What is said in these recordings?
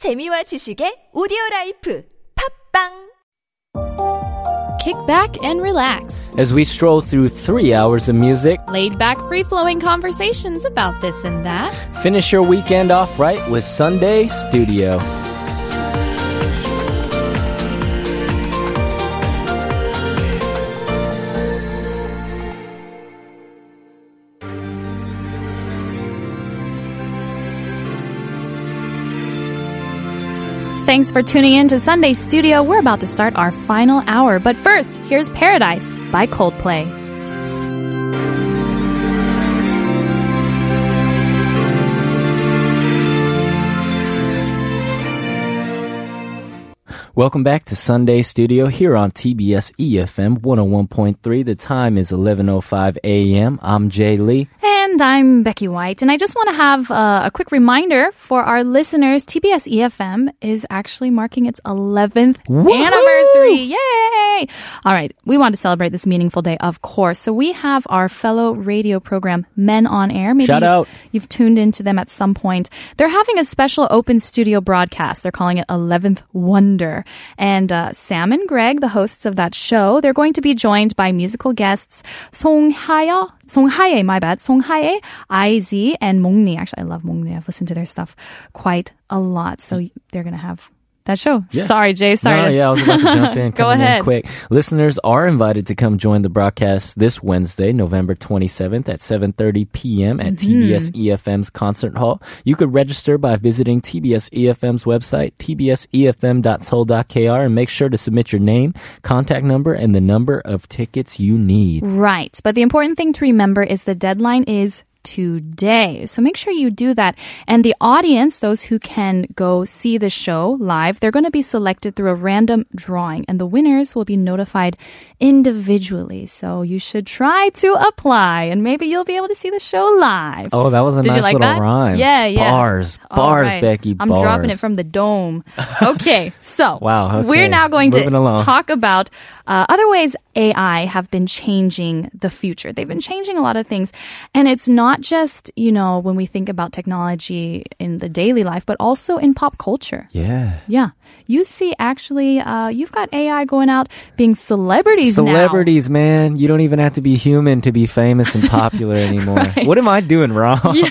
재미와 지식의 오디오 라이프 팝빵 Kick back and relax. as we stroll through three hours of music. Laid back, free flowing conversations about this and that. Finish your weekend off right with Sunday Studio. Thanks for tuning in to Sunday Studio. We're about to start our final hour, but first, here's Paradise by Coldplay. Welcome back to Sunday Studio here on TBS EFM 101.3. The time is 11:05 a.m. I'm Jay Lee. And I'm Becky White, and I just want to have uh, a quick reminder for our listeners. TBS EFM is actually marking its 11th anniversary. Yay! All right, we want to celebrate this meaningful day, of course. So we have our fellow radio program, Men on Air. Maybe Shout you've- out. You've tuned into them at some point. They're having a special open studio broadcast. They're calling it 11th Wonder. And uh, Sam and Greg, the hosts of that show, they're going to be joined by musical guests Song Haye, Song Haye, my bad, Song Haye, IZ, and Mongni. Actually, I love Mongni. I've listened to their stuff quite a lot. So they're going to have that show. Yeah. Sorry, Jay. Sorry. No, to- yeah, I was about to jump in. Go coming in ahead. quick. Listeners are invited to come join the broadcast this Wednesday, November 27th at 7:30 p.m. at Mm-hmm. TBS EFM's concert hall. You could register by visiting TBS EFM's website, tbsefm.seoul.kr, and make sure to submit your name, contact number, and the number of tickets you need. Right. But the important thing to remember is the deadline is today. So make sure you do that. And the audience, those who can go see the show live, they're going to be selected through a random drawing and the winners will be notified individually. So you should try to apply and maybe you'll be able to see the show live. Oh, that was a Did nice you like little that? rhyme. Yeah, yeah. Bars, bars, right. Becky. I'm bars. dropping it from the dome. Okay, so Wow, okay. we're now going Moving to along. talk about uh, other ways AI have been changing the future. They've been changing a lot of things, and it's not just you know when we think about technology in the daily life, but also in pop culture. Yeah. Yeah, you see, actually, uh, you've got AI going out being celebrities now. Celebrities, man. You don't even have to be human to be famous and popular anymore. What am I doing wrong? yeah,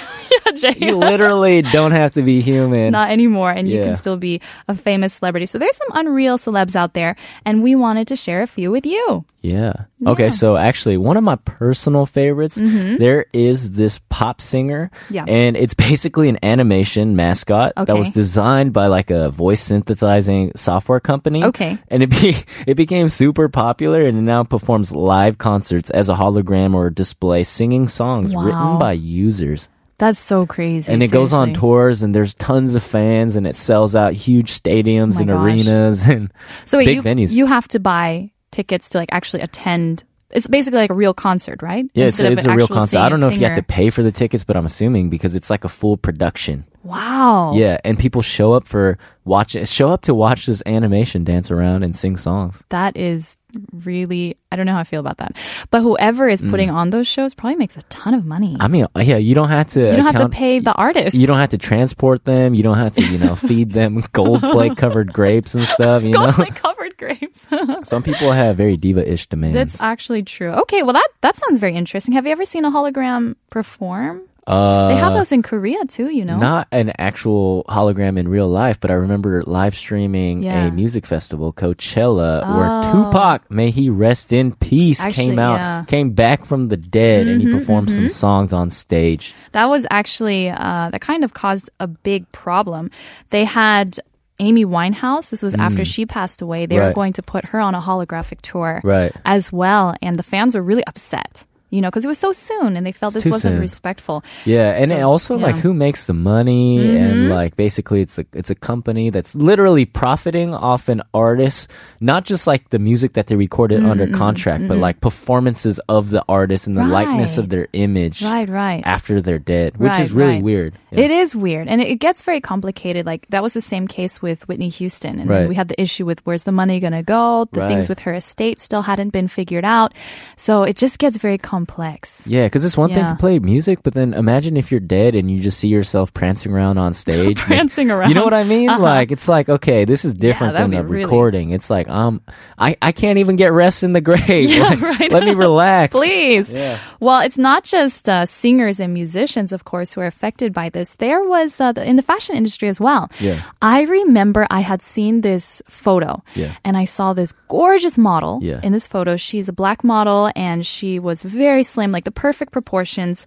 Jay. you literally don't have to be human. not anymore and you can still be a famous celebrity. So there's some unreal celebs out there and we wanted to share a few with you. yeah. Okay, so actually, one of my personal favorites, there is this pop singer. Mm-hmm. Yeah. And it's basically an animation mascot that was designed by like a voice synthesizing software company. Okay. And it, be, it became super popular and it now performs live concerts as a hologram or display singing songs Wow. written by users. That's so crazy. and it goes on tours and there's tons of fans and it sells out huge stadiums Oh and gosh. arenas and So wait, big you, venues. you have to buy tickets to like actually attend. It's basically like a real concert, right? yeah, it's, Instead it's an a real concert. I don't know if you have to pay for the tickets, but I'm assuming because it's like a full production. Wow. Yeah, and people show up for watch show up to watch this animation dance around and sing songs. That is really, I don't know how I feel about that. But whoever is putting on those shows probably makes a ton of money. Mm. I mean, yeah, you don't have to you don't have to pay the artist. You don't have to transport them. You don't have to, you know, feed them gold flake covered grapes and stuff. You know, Gold flake covered grapes. some people have very diva-ish demands. That's actually true. Okay, well that that sounds very interesting. Have you ever seen a hologram perform? Uh, They have those in Korea too, you know. Not an actual hologram in real life, but I remember live streaming Yeah. a music festival, Coachella, where Oh. Tupac, may he rest in peace, Actually, came out, yeah. Mm-hmm, came back from the dead, and he performed some songs on stage. That was actually uh, that kind of caused a big problem. They had Amy Winehouse. This was after she passed away. They were Mm. Going to put her on a holographic tour Right. as well, and the fans were really upset. You know, because it was so soon, and they felt It's this wasn't soon. respectful. Yeah, and So, also like yeah. Mm-hmm. who makes the money and like basically it's a it's a company that's literally profiting off an artist, not just like the music that they recorded under contract, but like performances of the artist and the likeness of Mm-hmm, their image Right, right. after they're dead, which is really right. weird. Yeah. It is weird, and it, it gets very complicated. Like that was the same case with Whitney Houston, and we had the issue with where's the money going to go. The things with her estate still hadn't been figured out, so it just gets very complex. Yeah, because it's one thing to play music, but then imagine if you're dead and you just see yourself prancing around on stage. Prancing Like, around. You know what I mean? Uh-huh. Like it's like okay, this is different that'd than a really- recording. It's like um, I I can't even get rest in the grave. Yeah, Like, right. Let me relax, Please. Yeah. Well, it's not just uh, singers and musicians, of course, who are affected by this. There was uh, the, in the fashion industry as well. Yeah. I remember I had seen this photo, Yeah. and I saw this gorgeous model Yeah. in this photo. She's a black model, and she was very slim, like the perfect proportions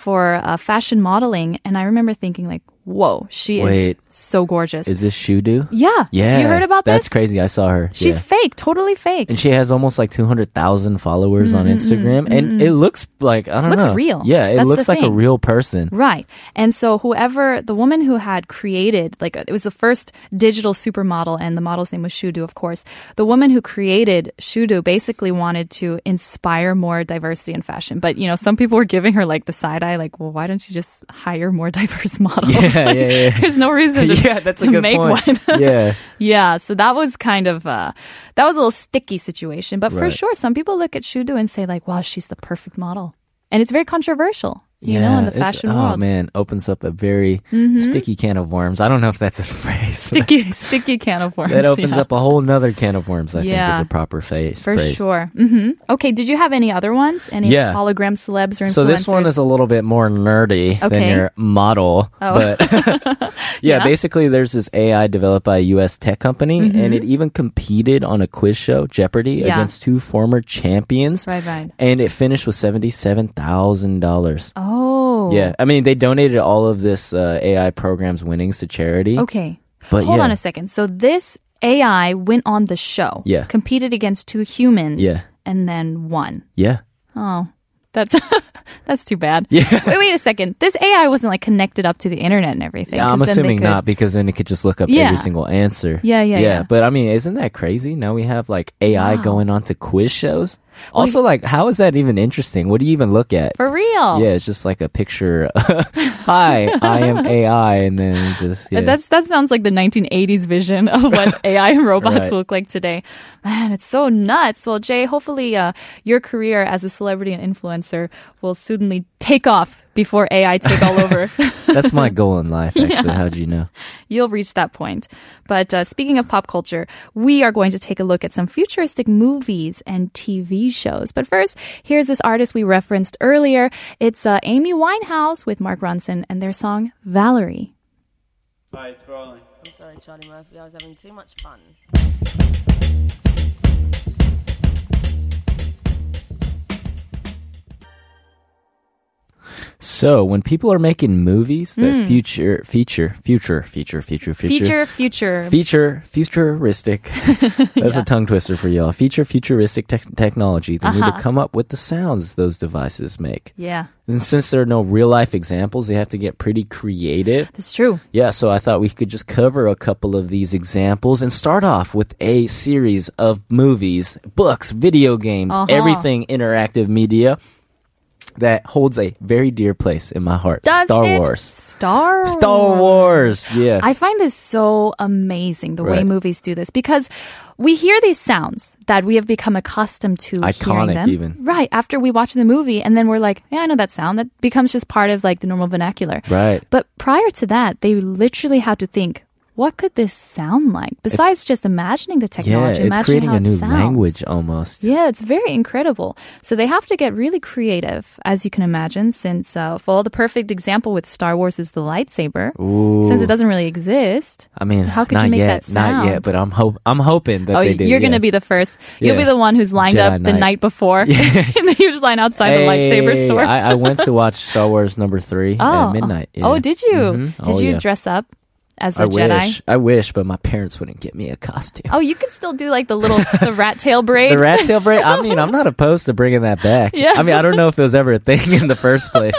for uh, fashion modeling. And I remember thinking, like, whoa, she Wait. is so gorgeous. Is this Shudu? yeah. Yeah, You heard about that? That's this? crazy. I saw her. She's yeah. fake, totally fake. and she has almost like 200,000 followers on Instagram. And it looks like, I don't Looks know. real. Yeah, it That's looks like a real person. Right. And so whoever, the woman who had created, like it was the first digital supermodel and the model's name was Shudu, of course. The woman who created Shudu basically wanted to inspire more diversity in fashion. But, you know, some people were giving her like the side eye, like, well, why don't you just hire more diverse models? Yeah, yeah, yeah. There's no reason to, yeah, that's to a good make point. one. yeah. Yeah, so that was kind of uh that was a little sticky situation. But for sure, some people look at Shudu and say like, "Wow, she's the perfect model," and it's very controversial, you know, in the fashion oh world. Mm-hmm. man, opens up a very sticky can of worms. I don't know if that's a phrase. Sticky, sticky can of worms. that opens yeah. up a whole nother can of worms. I think is a proper face. for phrase. sure. hmm Okay, did you have any other ones? Any Yeah. hologram celebs or influencers? So this one is a little bit more nerdy than your model, Oh. but yeah, Yeah. basically there's this AI developed by a U.S. tech company, and it even competed on a quiz show, Jeopardy, Mm-hmm. Yeah. against two former champions, right, right. and it finished with seventy-seven thousand dollars. Oh, Yeah, I mean they donated all of this uh, AI program's winnings to charity. Okay, But hold yeah. on a second. So this AI went on the show. Yeah. competed against two humans. Yeah. and then won. Yeah, Oh, that's that's too bad. Yeah. Wait, wait a second. This AI wasn't like connected up to the internet and everything. Yeah, I'm assuming could- not because then it could just look up Yeah. every single answer. Yeah, yeah, yeah. But I mean, isn't that crazy? Now we have like AI Wow. going on to quiz shows. Also, like, how is that even interesting? What do you even look at? For real. Yeah, it's just like a picture. Hi, I am AI, and then just yeah. That's that sounds like the 1980s vision of what AI and robots Right. look like today. Man, it's so nuts. Well, Jay, hopefully uh, your career as a celebrity and influencer will suddenly take off before AI take all over. That's my goal in life. Actually, how'd you know? You'll reach that point. But uh, speaking of pop culture, we are going to take a look at some futuristic movies and TV shows. But first, here's this artist we referenced earlier. It's uh, Amy Winehouse with Mark Ronson and their song Valerie. Hi, it's rolling. I'm sorry, Charlie Murphy. I was having too much fun. So, when people are making movies that future, feature, future, future, future, Future, future, future. feature futuristic. That's a tongue twister for y'all. Feature futuristic tech technology. They need Uh-huh. to come up with the sounds those devices make. Yeah, and since there are no real life examples they have to get pretty creative. That's true. yeah so i thought we could just cover a couple of these examples and start off with a series of movies books video games Uh-huh. everything interactive media that holds a very dear place in my heart Does star it? wars Star Wars. star wars yeah I find this so amazing the way movies do this because we hear these sounds that we have become accustomed to hearing Iconic them. even. Right. After we watch the movie and then we're like, yeah, I know that sound. That becomes just part of like the normal vernacular. right But prior to that, they literally had to think, what could this sound like? Besides just imagining the technology, yeah it's imagining creating how a new sounds. language almost Yeah, it's very incredible. So they have to get really creative, as you can imagine, since, uh, for all the perfect example with Star Wars is the lightsaber. Ooh. Since it doesn't really exist. I mean, How could you make yet, that sound? not yet, but I'm hope I'm hoping that Oh, they do. you're yeah. gonna be the first. You'll be the one who's lined Jedi up the Knight. night before, and then you just line outside the lightsaber store. I, I went to watch Star Wars number three oh, at midnight. Oh, did you? Mhm. Did Oh, you yeah. dress up as I a Jedi? wish, I wish, but my parents wouldn't get me a costume. Oh, you could still do like the little the rat tail braid. The rat tail braid. I mean, I'm not opposed to bringing that back. Yeah. I mean, I don't know if it was ever a thing in the first place,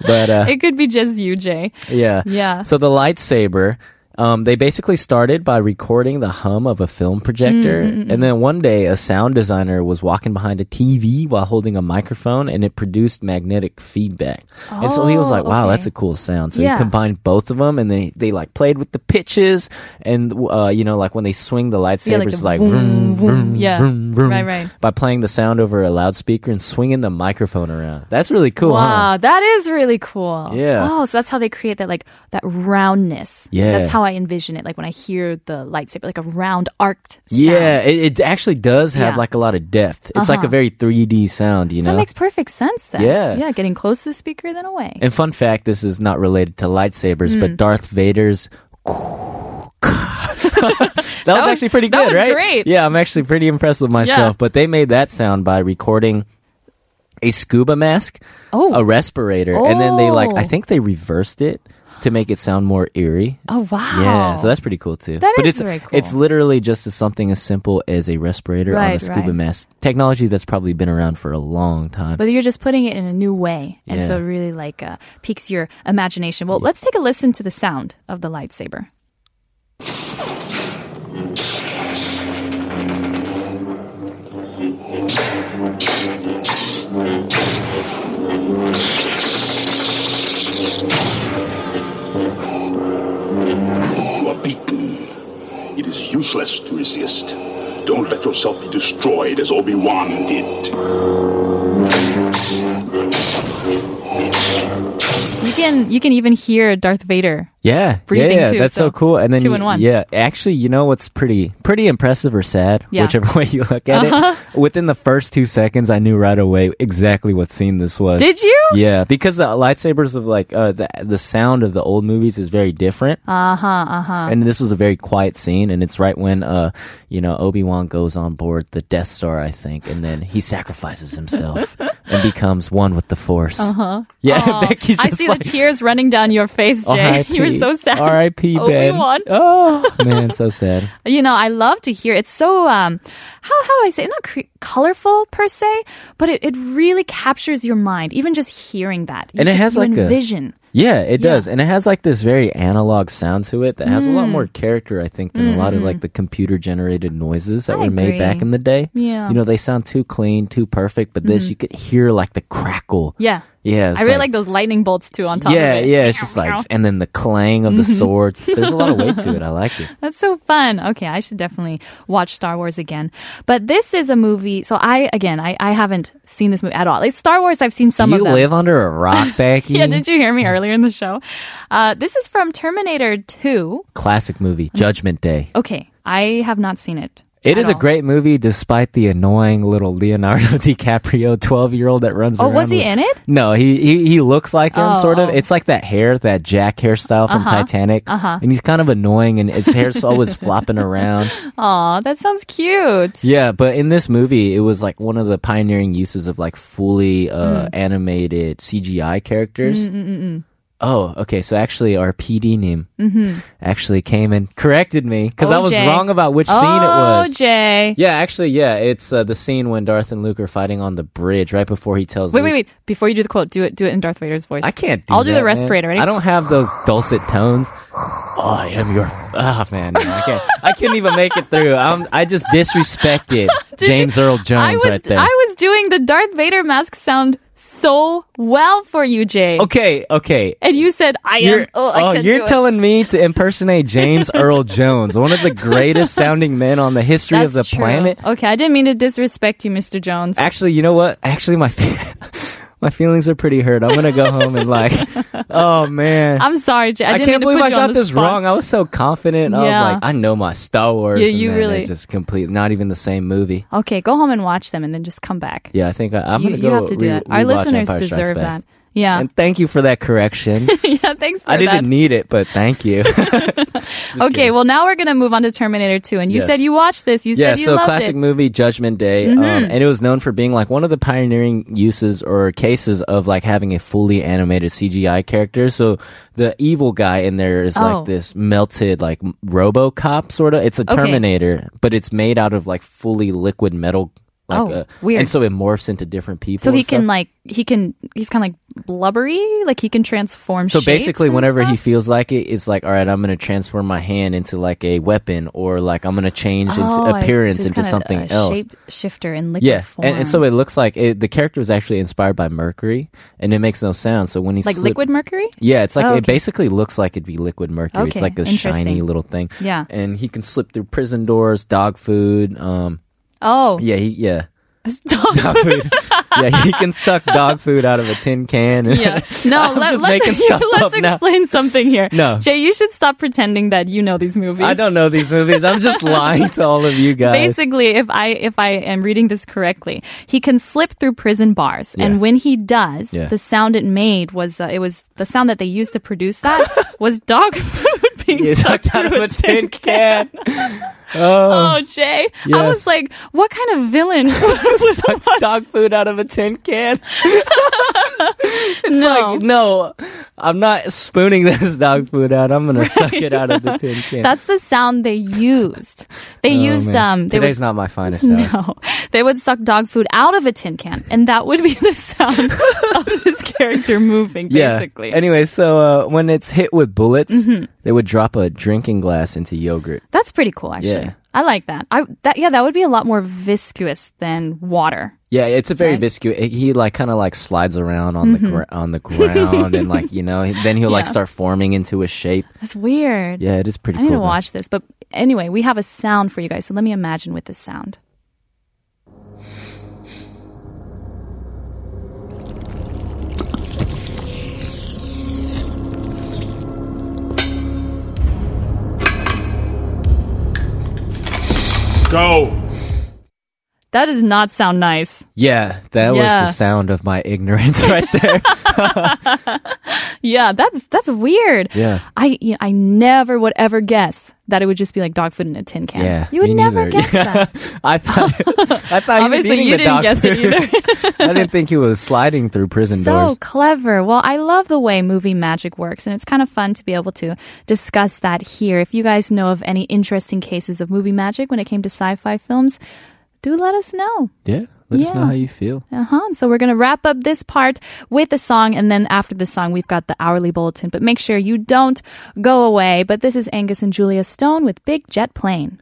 but uh, it could be just you, Jay. yeah, Yeah. So the lightsaber. Um, they basically started by recording the hum of a film projector, Mm, and then one day a sound designer was walking behind a TV while holding a microphone, and it produced magnetic feedback. and so he was Oh, like, "Wow, okay. that's a cool sound." So Yeah. he combined both of them, and they they like played with the pitches, and uh, you know, like when they swing the lightsabers, like the like vroom, vroom. vroom, Yeah. vroom, vroom, vroom, Right, right. by playing the sound over a loudspeaker and swinging the microphone around. That's really cool, Wow, huh? that is really cool. Yeah. Oh, so that's how they create that like that roundness. Yeah. That's how I envision it. Like when I hear the lightsaber, like a round arced. sound. Yeah, it, it actually does have Yeah. like a lot of depth. It's like Uh-huh. a very 3D sound, you So know? that makes perfect sense then. Yeah. Yeah, getting close to the speaker, then away. And fun fact, this is not related to lightsabers, Hmm. but Darth Vader's. that, was was- actually pretty that good, was right? great. Yeah, I'm actually pretty impressed with myself. But they made that sound by recording a scuba mask, Oh. a respirator, and then they like I Oh. think they reversed it to make it sound more eerie. oh wow. Yeah, so that's pretty cool too. That but is it's very cool. it's literally just as something as simple as a respirator on a scuba right. mask. Technology that's probably been around for a long time. But you're just putting it in a new way, and so it really like uh, piques your imagination. Well, let's take a listen to the sound of the lightsaber. You are beaten. It is useless to resist. Don't let yourself be destroyed as Obi-Wan did. You can you can even hear Darth Vader. Yeah, breathing yeah, yeah. too, That's so, so cool. And then two in one. Yeah, actually, you know what's pretty pretty impressive or sad, Yeah. Uh-huh. whichever way you look at it. Within the first two seconds, I knew right away exactly what scene this was. Did you? Yeah, because the lightsabers of like uh, the the sound of the old movies is very different. Uh huh. Uh huh. And this was a very quiet scene, and it's right when uh, you know, Obi Wan goes on board the Death Star, I think, and then he sacrifices himself and becomes one with the Force. Uh huh. Yeah, Uh-huh. I see like, the tears running down your face, Jay. Were so sad. R.I.P. Ben. Obi-Wan. Oh man, so sad. You know, I love to hear. It's so um, how how do I say? it? Not cre- colorful per se, but it, it really captures your mind. Even just hearing that, You And it has like a- envision. Yeah, it Yeah. does, and it has like this very analog sound to it that has a lot Mm. more character, I think, than a lot of like the computer generated noises that I were made back in the day. Yeah. Mm-hmm. you know, they sound too clean, too perfect, but this you could hear like the crackle. Yeah, Yeah, I really like, those lightning bolts too on top Yeah, of it. yeah, it's just like, and then the clang of the Mm-hmm. swords. There's a lot of weight to it. I like it. That's so fun. Okay, I should definitely watch Star Wars again. But this is a movie. So I again, I, I haven't seen this movie at all. Like Star Wars, I've seen some Do you live under a rock, Becky? yeah, did you hear me earlier in the show? Uh, this is from Terminator 2. Classic movie, Judgment Day. Okay, I have not seen it. It is a great movie, despite the annoying little Leonardo DiCaprio, twelve-year-old that runs Oh, around. was he with- in it? No, he he, he looks like him, Oh, sort of. oh. It's like that hair, that Jack hairstyle from Titanic, uh-huh. and he's kind of annoying, and his hair's always flopping around. Aw, that sounds cute. Yeah, but in this movie, it was like one of the pioneering uses of like fully uh, Mm. animated CGI characters. Oh, okay. So actually, our PD name actually came and corrected me because I was Mm-hmm. Wrong about which scene it was. Oh. Jay. Yeah, actually, yeah, it's uh, the scene when Darth and Luke are fighting on the bridge right before he tells. Wait, Luke, wait, wait. Before you do the quote, do it do it in Darth Vader's voice. I can't. do I'll do that, the man. respirator. Ready? I don't have those dulcet tones. I am your. Oh man, I can't. I couldn't even make it through. I'm, I just disrespected Did you- James Earl Jones I was right there. I was doing the Darth Vader mask sound so well for you, Jay. okay, okay. And you said I You're, am. Oh, I oh, can't you're do it. telling me to impersonate James Earl Jones, one of the greatest sounding men on the history That's of the true. planet. Okay, I didn't mean to disrespect you, Mr. Jones. Actually, you know what? Actually, my my feelings are pretty hurt. I'm gonna go home and like, oh man. I'm sorry, Jay. I, I, can't believe I got this spot. wrong. I was so confident. Yeah. I was like, I know my Star Wars. Yeah, you really- It's just complete, not even the same movie. Okay, go home and watch them, and then just come back. Yeah, I think I, I'm you, gonna you go. have to do re- that. Our listeners deserve that. Yeah, And thank you for that correction. yeah. Thanks for I that. didn't need it, but thank you. okay, well now we're gonna move on to Terminator 2, and you Yes. said you watched this. You yeah, said you so loved classic it. Mm-hmm. movie Judgment Day, um, and it was known for being like one of the pioneering uses or cases of like having a fully animated CGI character. So the evil guy in there is Oh. like this melted like RoboCop sort of. It's a Okay. Terminator, but it's made out of like fully liquid metal. Like Oh, a, weird. And so it morphs into different people. So he can like he can he's kind of like blubbery, like he can transform. So basically, whenever he feels like it, it's like, all right, I'm going to transform my hand into like a weapon, or like I'm going to change into Oh, I see. appearance So into something a else. Shape shifter in liquid Yeah, form. and, and so it looks like it, the character was actually inspired by Mercury, and it makes no sound. So when he like liquid mercury. yeah, it's like Oh, it basically looks like it'd be liquid mercury. Okay, It's like this shiny little thing. Yeah. and he can slip through prison doors, dog food. Um, Oh, Yeah, he, yeah. dog Dog food. yeah, he can suck dog food out of a tin can. Yeah. No, let, just let's, let's up now. explain something here. No. Jay, you should stop pretending that you know these movies. I don't know these movies. I'm just lying to all of you guys. Basically, if I if I am reading this correctly, he can slip through prison bars, Yeah. and when he does, Yeah. the sound it made was uh, it was the sound that they used to produce that was dog food being Yeah, sucked sucked out of a tin can. Oh, Oh, Jay, I was like, what kind of villain? sucks dog food out of a tin can. it's No. like, no, I'm not spooning this dog food out. I'm gonna suck it out of the tin can. That's the sound they used. They Oh, used man. um. They Today's would, not my finest hour. No, they would suck dog food out of a tin can, and that would be the sound of this character moving. Basically, Yeah. Anyway, so uh, when it's hit with bullets, Mm-hmm. they would drop a drinking glass into yogurt. That's pretty cool, actually. Yeah. I like that. I that yeah, that would be a lot more viscous than water. Yeah, it's a very Right. viscous. He like kind of like slides around on the gr- on the ground, and like you know, then he'll like Mm-hmm. Start forming into a shape. That's weird. Yeah, it is pretty I need cool. to though. watch this. But anyway, we have a sound for you guys. So let me imagine with this sound. Go! That does not sound nice. Yeah, that Yeah. was the sound of my ignorance right there. Yeah, that's that's weird. Yeah. I you know, I never would ever guess that it would just be like dog food in a tin can. Yeah, you would never neither. guess that. I thought, I thought Obviously, he was eating you didn't guess it either. I didn't think he was sliding through prison so doors. So clever. Well, I love the way movie magic works, and it's kind of fun to be able to discuss that here. If you guys know of any interesting cases of movie magic when it came to sci-fi films, do let us know. Yeah, let us know Yeah. how you feel. Uh huh. So we're gonna wrap up this part with a song, and then after the song, we've got the hourly bulletin. But make sure you don't go away. But this is Angus and Julia Stone with Big Jet Plane.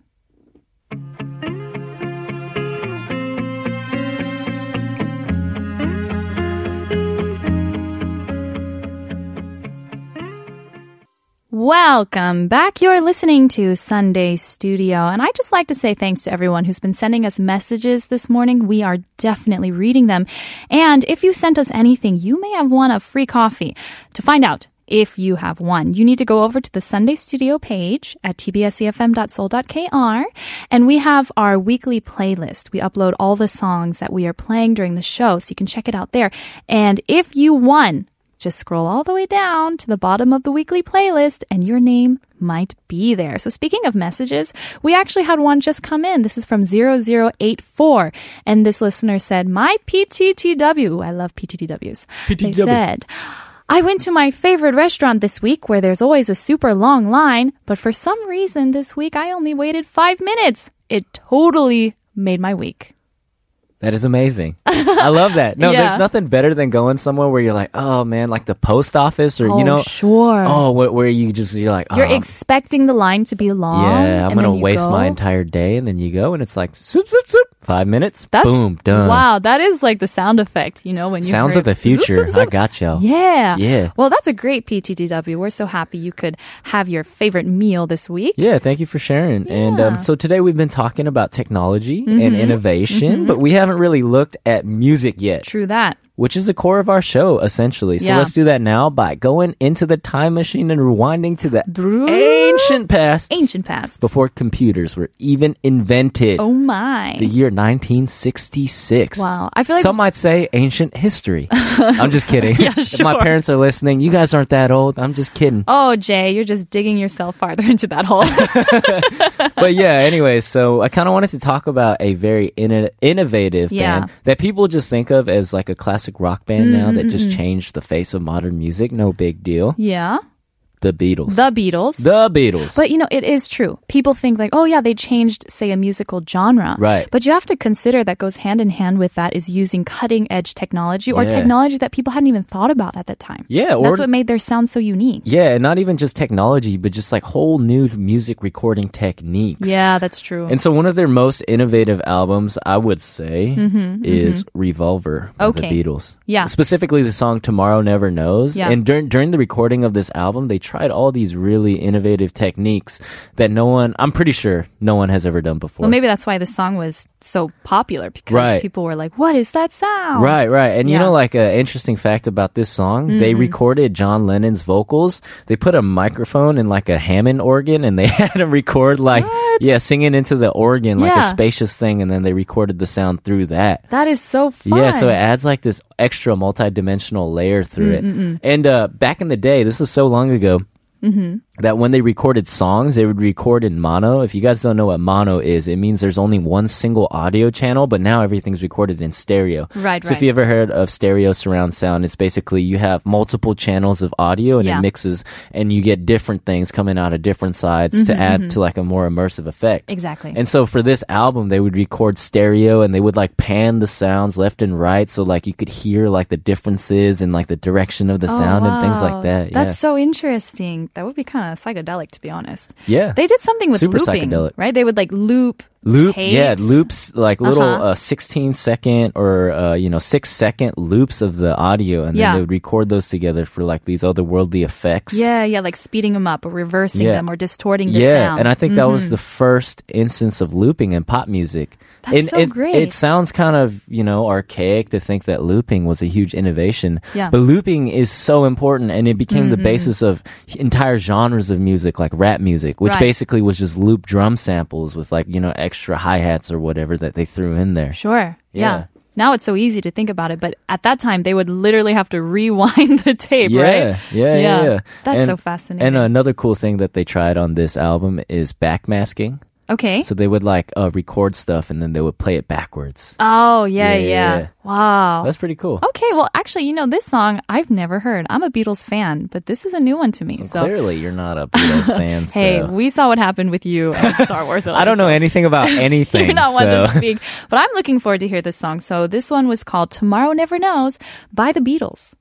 Welcome back. You're listening to Sunday Studio. And I just like to say thanks to everyone who's been sending us messages this morning. We are definitely reading them. And if you sent us anything, you may have won a free coffee. To find out if you have won, you need to go over to the Sunday Studio page at tbsefm.seoul.kr and we have our weekly playlist. We upload all the songs that we are playing during the show, so you can check it out there. And if you won, just scroll all the way down to the bottom of the weekly playlist and your name might be there. So speaking of messages, we actually had one just come in. This is from 0084 and this listener said, "My PTTW, I love PTTWs." They said, I went to my favorite restaurant this week where there's always a super long line, but for some reason this week I only waited 5 minutes. It totally made my week. That is amazing. I love that. No, Yeah. there's nothing better than going somewhere where you're like, oh man, like the post office or oh, you know, sure. oh, where, where you just you're like, You're oh, expecting the line to be long. yeah, I'm gonna you waste my entire day, and then you go, and it's like, soup, soup, soup, five minutes, That's boom, done. Wow, that is like the sound effect, you know, when you Sounds of the zoop, future. zoop, zoop. I got you. Yeah. Yeah. Well, that's a great PTTW. We're so happy you could have your favorite meal this week. Yeah, thank you for sharing. And Yeah. Mm-hmm. um, so today we've been talking about technology and innovation, but we haven't really looked at music yet, True that. Which is the core of our show, essentially. So Yeah. let's do that now by going into the time machine and rewinding to the Dru- ancient past Ancient past. before computers were even invented. Oh my. The year 1966. Wow. I feel like Some might say ancient history. I'm just kidding. Yeah, If my parents are listening, you guys aren't that old. I'm just kidding. Oh, Jay, you're just digging yourself farther into that hole. but yeah, anyway, so I kind of wanted to talk about a very inno- innovative Yeah. band that people just think of as like a classic rock band now that just changed the face of modern music. No big deal. yeah. The Beatles. The Beatles. The Beatles. But you know, it is true. People think like, oh yeah, they changed, say, a musical genre. Right. But you have to consider that goes hand in hand with that is using cutting edge technology or Yeah. technology that people hadn't even thought about at that time. yeah, or That's what made their sound so unique. yeah, and not even just technology, but just like whole new music recording techniques. Yeah, that's true. And so one of their most innovative albums, I would say, is Revolver by Mm-hmm, Okay. the Beatles. Yeah. Specifically the song Tomorrow Never Knows. Yeah. And during during the recording of this album, they tried all these really innovative techniques that no one, I'm pretty sure no one has ever done before. Well, maybe that's why the song was so popular because Right. people were like, "What is that sound?" Right, right. And you know, like an interesting fact about this song, they Mm-hmm. recorded John Lennon's vocals. They put a microphone in like a Hammond organ and they had him record like, yeah, singing into the organ, like a spacious thing. And then they recorded the sound through that. That is so fun. Yeah, so it adds like this extra multi-dimensional layer through mm, it. Mm, mm. And uh, back in the day, this was so long ago. Mm-hmm. That when they recorded songs, they would record in mono. If you guys don't know what mono is, it means there's only one single audio channel, but now everything's recorded in stereo. Right, So if right. you ever heard of stereo surround sound, it's basically you have multiple channels of audio and Yeah. it mixes, and you get different things coming out of different sides to add to like a more immersive effect. Mm-hmm, Exactly. And so for this album, they would record stereo and they would like pan the sounds left and right. So like you could hear like the differences and like the direction of the sound and things like Oh, that. That's so interesting. That would be kind of Uh, psychedelic, to be honest. yeah. Yeah. They did something with Super looping, psychedelic. right? They would like loop Loop, tapes. yeah, loops like little Uh-huh. uh 16 second or uh, you know six second loops of the audio, and Yeah. then they would record those together for like these otherworldly effects. Yeah, yeah, like speeding them up or reversing Yeah. them or distorting the yeah, sound. and I think that was the first instance of looping in pop music. That's and so it, great. It sounds kind of you know archaic to think that looping was a huge innovation. Yeah. But looping is so important, and it became the basis of entire genres of music, like rap music, which Right. basically was just loop drum samples with like you know extra hi hats or whatever that they threw in there. Sure. Yeah. Yeah. Now it's so easy to think about it, but at that time they would literally have to rewind the tape, Yeah, right? yeah, yeah, yeah. That's And- so fascinating. And another cool thing that they tried on this album is backmasking. Okay. So they would like uh, record stuff and then they would play it backwards. oh, yeah, Yeah, yeah. Wow. That's pretty cool. okay, well, actually, you know, this song I've never heard. I'm a Beatles fan, but this is a new one to me. so, Clearly, you're not a Beatles fan. hey, so. we saw what happened with you at Star Wars. I don't know anything about anything. You're not one to speak, but I'm looking forward to hear this song. So this one was called "Tomorrow Never Knows" by the Beatles.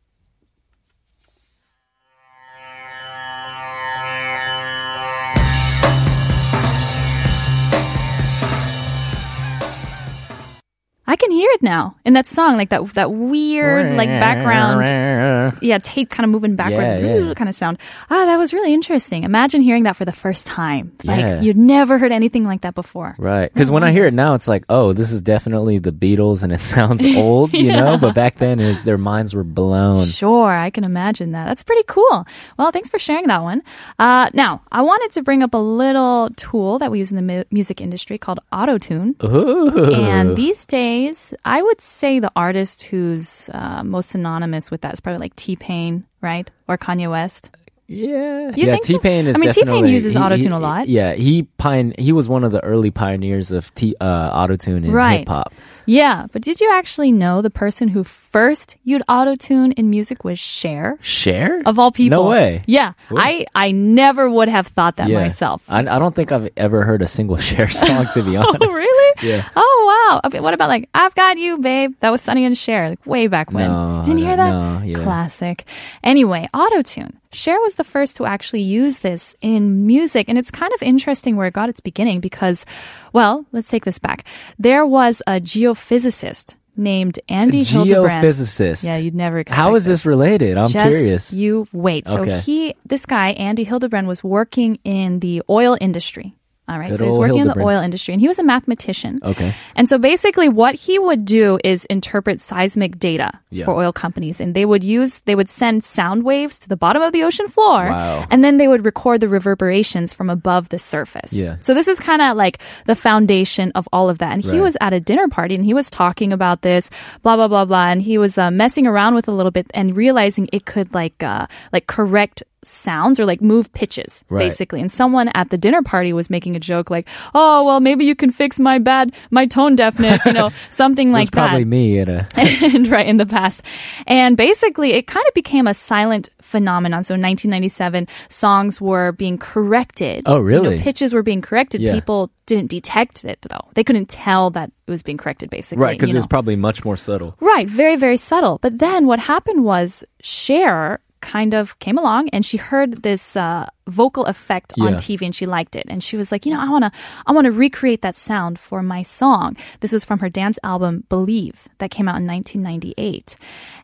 I can hear it now in that song, like that that weird like background yeah, tape kind of moving backwards, Yeah, yeah. kind of sound. Ah, that was really interesting. Imagine hearing that for the first time. Like Yeah. you'd never heard anything like that before. Right. Because when I hear it now, it's like, oh, this is definitely the Beatles and it sounds old, you know? But back then, was, their minds were blown. Sure, I can imagine that. That's pretty cool. Well, thanks for sharing that one. Uh, now, I wanted to bring up a little tool that we use in the mu- music industry called Auto Tune, And these days, I would say the artist who's uh, most synonymous with that is probably like T Pain, right? Or Kanye West. Yeah, You yeah. think? T Pain is. I mean, T-Pain uses he- autotune he- a lot. Yeah, he pine. He was one of the early pioneers of T uh, autotune in Right. hip hop. Yeah, but did you actually know the person who first used autotune in music was Cher? Cher Of all people. No way. Yeah. I, I never would have thought that Yeah. myself. I, I don't think I've ever heard a single Cher song to be oh, honest. Oh, really? Yeah. Oh, wow. Okay, what about like, I've Got You, Babe? That was Sonny and Cher, like way back when. No, Didn't hear that? no, yeah. Classic. Anyway, autotune. Cher was the first to actually use this in music, and it's kind of interesting where it got its beginning because, well, let's take this back. There was a geophysicist named Andy Hildebrand. Geophysicist. Yeah, you'd never expect How is this. this related? I'm Just curious. You wait. So Okay. he, this guy, Andy Hildebrand, was working in the oil industry. All right, Good so he's old working in the oil industry, and he was a mathematician. Okay. And so basically, what he would do is interpret seismic data Yeah. for oil companies, and they would use they would send sound waves to the bottom of the ocean floor, Wow. and then they would record the reverberations from above the surface. Yeah. So this is kind of like the foundation of all of that. And he Right. was at a dinner party, and he was talking about this, blah blah blah blah, and he was uh, messing around with a little bit and realizing it could like uh, like correct sounds or like move pitches Right. basically and someone at the dinner party was making a joke like oh well maybe you can fix my bad my tone deafness you know something like that. Probably me at a and right in the past. And basically, it kind of became a silent phenomenon. So in 1997, songs were being corrected. Oh, You know, really? pitches were being corrected. Yeah. People didn't detect it though. They couldn't tell that it was being corrected. Basically, right because it was probably much more subtle. Right, very, very subtle. But then what happened was Cher kind of came along and she heard this uh, vocal effect on TV and she liked it. And she was like, you know, I want to I want to recreate that sound for my song. This is from her dance album Believe that came out in 1998.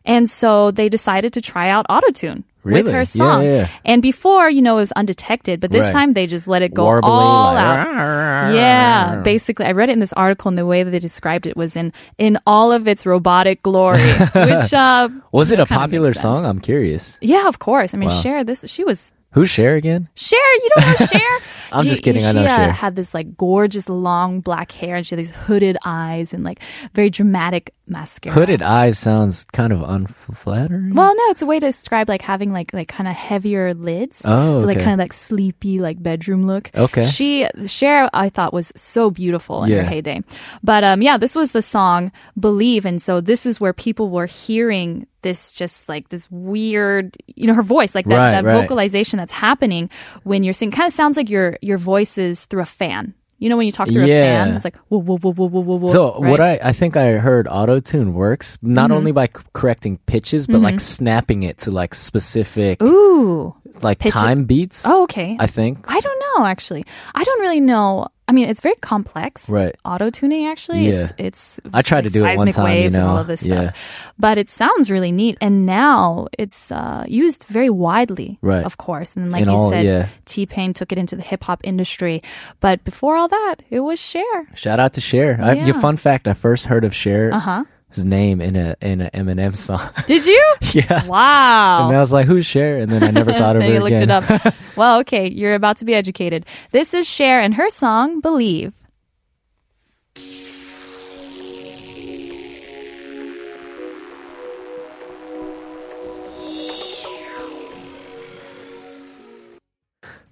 And so they decided to try out autotune. With her song. yeah, yeah. And before, you know, it was undetected, but this Right. time they just let it go Warbly, all like, out. Yeah, basically, I read it in this article, and the way that they described it was in in all of its robotic glory, which uh, Was it a popular song? I'm curious. Yeah, of course. I mean, Wow. Cher, this she was Who's Cher again? Cher, you don't know Cher? I'm She- just kidding, I She know uh, Cher. had this like gorgeous long black hair, and she had these hooded eyes and like very dramatic mascara. Hooded eyes sounds kind of unflattering. Well, no, it's a way to describe like having like like kind of heavier lids. Oh, so like kind of like sleepy like bedroom look. Okay. She Cher I thought was so beautiful in her heyday, but um yeah, this was the song "Believe," and so this is where people were hearing this just like this weird, you know, her voice like that Right, that right. vocalization that's happening when you're singing. Kind of sounds like your your voice is through a fan. You know when you talk through a fan, it's like whoa whoa whoa whoa whoa whoa. whoa, So what? I I think I heard auto tune works not Mm-hmm. only by c- correcting pitches but like snapping it to like specific ooh like pitch it- time beats. oh okay. I think I don't know actually. I don't really know. I mean, it's very complex. Right. Auto tuning actually. Yeah. It's it's. I tried to do it one seismic time, you waves and all of this Yeah. stuff. But it sounds really neat, and now it's uh, used very widely. Right. Of course, and like In you all- said, yeah. T Pain took it into the hip hop industry. But before all that, it was Cher. Shout out to Cher. I, Yeah. yeah, fun fact: I first heard of Cher Uh huh. His name in a in an Eminem song. Did you? yeah. Wow. And I was like, "Who's Cher?" And then I never thought of then her you looked it up. well, okay, you're about to be educated. This is Cher and her song "Believe."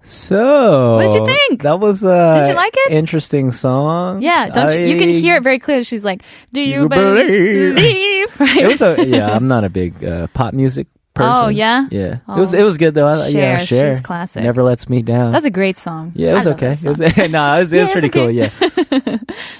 So, What did you think? That was a Did you like it? Interesting song. Yeah, don't you? You can hear it very clearly. She's like, "Do you, You believe." believe?" Right? It was a yeah. I'm not a big uh, pop music person. Oh, yeah? yeah. Oh. It was it was good though. I, yeah, Cher, Cher she's classic. Never lets me down. That's a great song. yeah, it was I okay. It was, no, it was, it Yeah, was pretty cool. Yeah,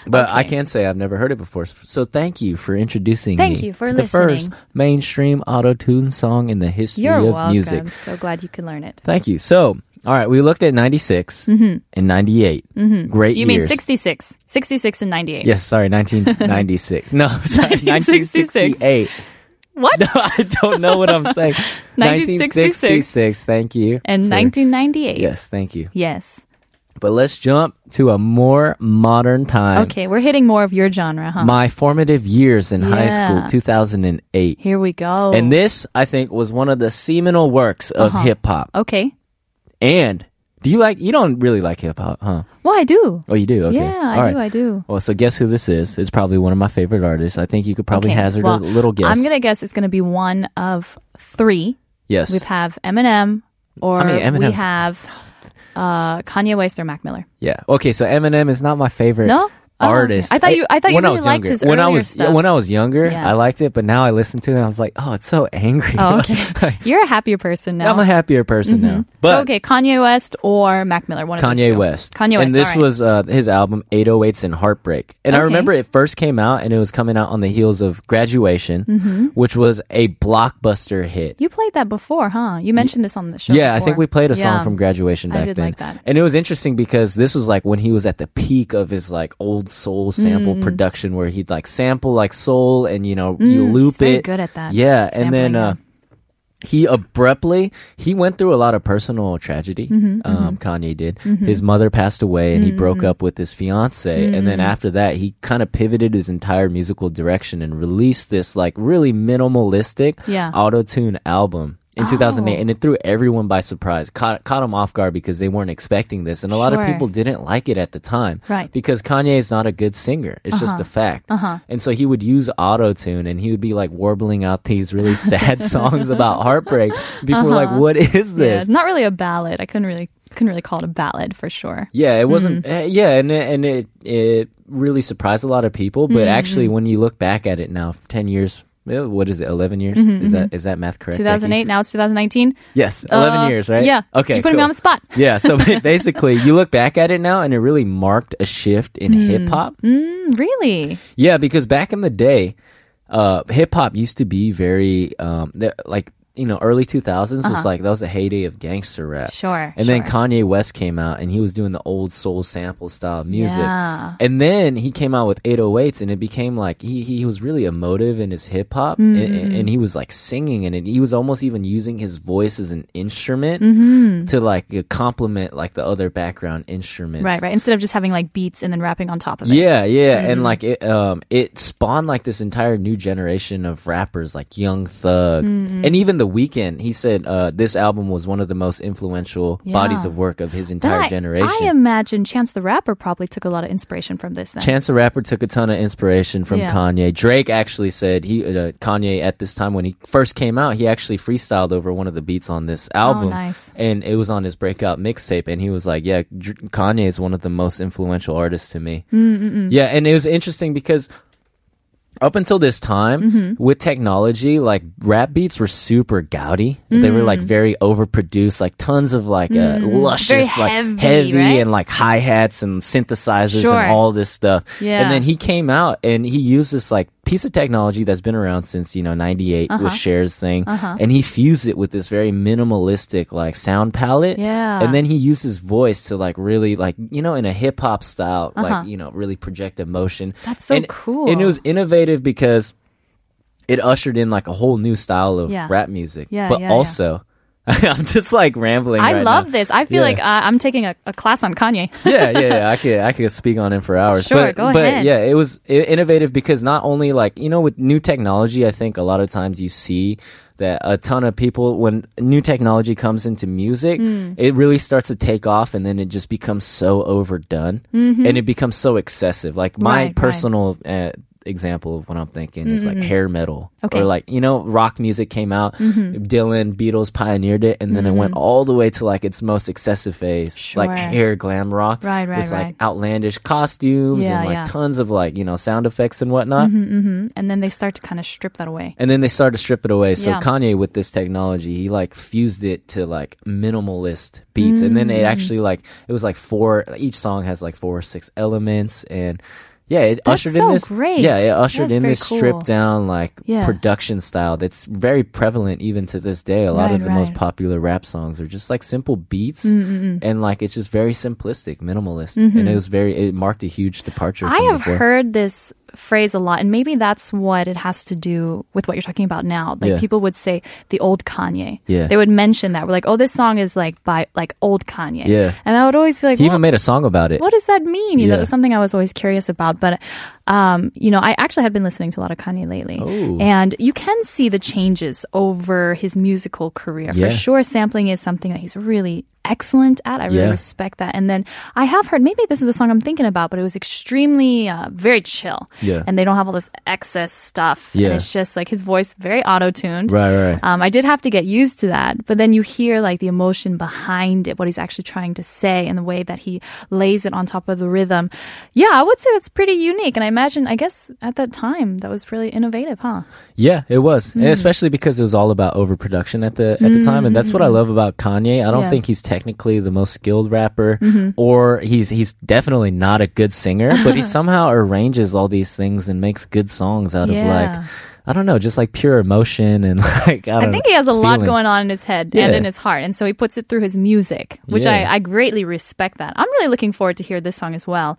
but I can't say I've never heard it before. So thank you for introducing Thank me you for the first mainstream auto tune song in the history You're of welcome. music. So glad you could learn it. Thank you. So, all right, we looked at 96 and 98. Mm-hmm. Great You mean years. 66, 66 and 98. Yes, sorry, 1996. no, sorry, 1966. 1968. What? No, I don't know what I'm saying. 1966. 1966. Thank you. And for- 1998. Yes, thank you. Yes. But let's jump to a more modern time. Okay, we're hitting more of your genre, huh? My formative years in high school, 2008. Here we go. And this, I think, was one of the seminal works of Uh-huh. hip hop. Okay. And do you like, you don't really like hip hop, huh? Well, I do. Oh, you do? Okay. Yeah, I All do. right. I do. Well, so guess who this is? It's probably one of my favorite artists. I think you could probably Okay, hazard well, a little guess. I'm gonna guess it's gonna be one of three. yes. We have Eminem, or I mean, we have uh, Kanye West or Mac Miller. Yeah. Okay. So Eminem is not my favorite No? Oh, artist. I thought you- I thought you when really was liked younger. his when I earlier was stuff. when I was younger, Yeah. I liked it, but now I listen to it, and I was like, oh, it's so angry. Oh, okay. Like, You're a happier person now. I'm a happier person now. But so okay, Kanye West or Mac Miller, one of those Kanye two. West. Kanye West. And this all right. was uh, his album 808s and Heartbreak. And I Okay. remember it first came out and it was coming out on the heels of Graduation, Mm-hmm. which was a blockbuster hit. You played that before, huh? You mentioned this on the show. Yeah, I think we played a song from Graduation I back did then. like that. And it was interesting because this was like when he was at the peak of his like old soul sample Mm. production where he'd like sample like soul and you know, you Mm, loop he's very it. good at that. Yeah, and then uh he abruptly he went through a lot of personal tragedy. Mm-hmm, um, Kanye did. His mother passed away, and he broke up with his fiance. And then Mm. after that, he kind of pivoted his entire musical direction and released this like really minimalistic Yeah. auto tune album in 2008, Oh. and it threw everyone by surprise. Caught caught them off guard because they weren't expecting this, and a lot of people didn't like it at the time. Right. Because Kanye is not a good singer. It's just a fact. Uh-huh. And so he would use auto tune and he would be like warbling out these really sad songs about heartbreak. People were like, "What is Uh-huh. Yeah, this?" it's not really a ballad. I couldn't really couldn't really call it a ballad for sure. Yeah, it wasn't. Mm-hmm. eh, yeah, and it, and it it really surprised a lot of people. But Mm-hmm. actually, when you look back at it now, ten years. What is it? Eleven years? Is that is that math correct? Becky? 2008. Now it's 2019. Yes, eleven Uh, years, right? Yeah. Okay. You putting me on the spot. Yeah. So basically, you look back at it now, and it really marked a shift in hip hop. Mm, really? Yeah, because back in the day, uh, hip hop used to be very um, like you know early 2000s was like that was a heyday of gangster rap. Uh-huh. Sure, And then. Kanye West came out and he was doing the old soul sample style music. Yeah. And then he came out with 808s and it became like he he was really emotive in his hip hop Mm-hmm. and, and he was like singing and he was almost even using his voice as an instrument Mm-hmm. to like complement like the other background instruments. Right, right. Instead of just having like beats and then rapping on top of it. Yeah, yeah, Mm-hmm. and like it, um, it spawned like this entire new generation of rappers, like Young Thug, Mm-hmm. and even The Weeknd. He said uh, this album was one of the most influential bodies of work of his entire I, generation. I imagine Chance the Rapper probably took a lot of inspiration from this. Then. Chance the Rapper took a ton of inspiration from Yeah. Kanye. Drake actually said he uh, Kanye at this time when he first came out, he actually freestyled over one of the beats on this album, Oh, nice. and it was on his breakout mixtape. And he was like, "Yeah, Kanye is one of the most influential artists to me." Mm, Yeah, and it was interesting because up until this time Mm-hmm. with technology like rap beats were super gaudy they were like very overproduced like tons of like uh, luscious Mm. Very like heavy, heavy right? and like hi-hats and synthesizers Sure. and all this stuff Yeah. and then he came out and he used this like piece of technology that's been around since you know 98 Uh-huh. with Cher's thing and he fused it with this very minimalistic like sound palette Yeah. and then he used his voice to like really like you know in a hip hop style Uh-huh. like you know really project emotion That's so and, cool. and it was innovative because it ushered in like a whole new style of Yeah. rap music. Yeah, but yeah. also, I'm just like rambling. I right love now. this. I feel Yeah. like uh, I'm taking a, a class on Kanye. yeah, yeah, yeah. I could, I could speak on him for hours. Sure, but, go but ahead. yeah, it was innovative because not only like you know with new technology, I think a lot of times you see that a ton of people when new technology comes into music, Hmm. it really starts to take off, and then it just becomes so overdone, and it becomes so excessive. Like my Mm-hmm. Right, right. personal. Uh, example of what I'm thinking is like hair metal Mm-hmm. Okay. Mm-hmm. or like you know rock music came out Dylan Beatles pioneered it and then it went all the way to like its most excessive phase like hair glam rock Right, right, with like outlandish costumes Yeah, and like yeah. tons of like you know sound effects and whatnot and then they start to kind of strip that away. and then they started to strip it away so Yeah. kanye with this technology he like fused it to like minimalist beats and then Mm. it actually like it was like four each song has like four or six elements and yeah, it That's ushered so in this. great. Yeah, it ushered That's in this cool. stripped down like Yeah. production style that's very prevalent even to this day. A lot Right, of the most popular rap songs are just like simple beats mm, mm, mm. and like it's just very simplistic, minimalist, mm-hmm. and it was very. It marked a huge departure. Mm-hmm. I have before. heard this phrase a lot, and maybe that's what it has to do with what you're talking about now. Like Yeah. people would say the old Kanye. Yeah. They would mention that. We're like, oh, this song is like by like old Kanye. Yeah. And I would always be like, He well, even made a song about it. what does that mean? You know, Yeah. was something I was always curious about. But, um, you know, I actually had been listening to a lot of Kanye lately. Oh. And you can see the changes over his musical career. Yeah. For sure, sampling is something that he's really excellent at. I really Yeah. respect that. And then I have heard, maybe this is the song I'm thinking about, but it was extremely, uh, very chill. Yeah. And they don't have all this excess stuff. Yeah. And it's just like his voice very auto tuned. Right, right. Um, I did have to get used to that, but then you hear like the emotion behind it, what he's actually trying to say, and the way that he lays it on top of the rhythm. Yeah, I would say that's pretty unique, and I imagine, I guess at that time, that was really innovative, huh? Yeah, it was, Hmm. and especially because it was all about overproduction at the at the time, and that's what I love about Kanye. I don't Yeah. think he's technically the most skilled rapper, Mm-hmm. or he's he's definitely not a good singer, but he somehow arranges all these things and makes good songs out of like I don't know, just like pure emotion and like I, I think know, he has a lot going on in his head and in his heart, and so he puts it through his music, which Yeah. I, I greatly respect that. I'm really looking forward to hear this song as well.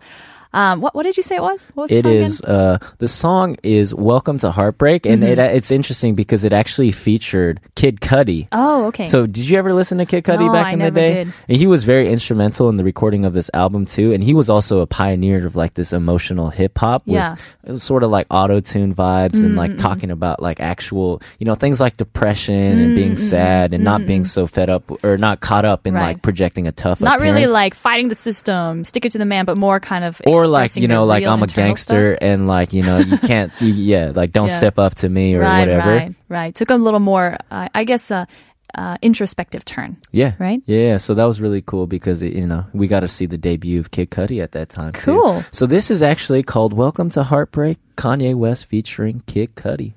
Um, what what did you say it was? What was the song is. again? Uh, the song is "Welcome to Heartbreak," and Mm-hmm. it, it's interesting because it actually featured Kid Cudi. Oh, okay. So, did you ever listen to Kid Cudi No, back I in the day? did. And he was very instrumental in the recording of this album too. And he was also a pioneer of like this emotional hip hop with Yeah. it was sort of like auto tune vibes and like talking about like actual, you know, things like depression and being sad and not being so fed up or not caught up in Right. like projecting a tough. not really like fighting the system, stick it to the man, but more kind of or like you know like i'm a gangster stuff. and like you know you can't you, yeah like don't Yeah. step up to me or right, whatever Right, right. Took a little more, uh, I guess, uh, uh, introspective turn. yeah Right? yeah so that was really cool because it, you know we got to see the debut of kid cudi at that time too. Cool. so this is actually called welcome to heartbreak kanye west featuring kid cudi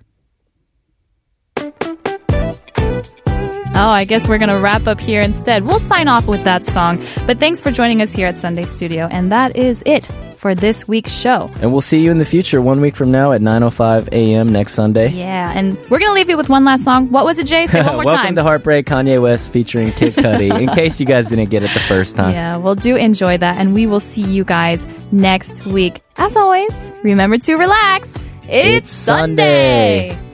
Oh, I guess we're going to wrap up here instead. We'll sign off with that song. But thanks for joining us here at Sunday Studio. And that is it for this week's show. And we'll see you in the future one week from now at 9.05 a.m. next Sunday. Yeah, and we're going to leave you with one last song. What was it, Jay? Say one more time. Welcome time. to Heartbreak, Kanye West featuring Kid Cudi, in case you guys didn't get it the first time. Yeah, well, do enjoy that, and we will see you guys next week. As always, remember to relax. It's, It's Sunday. Sunday.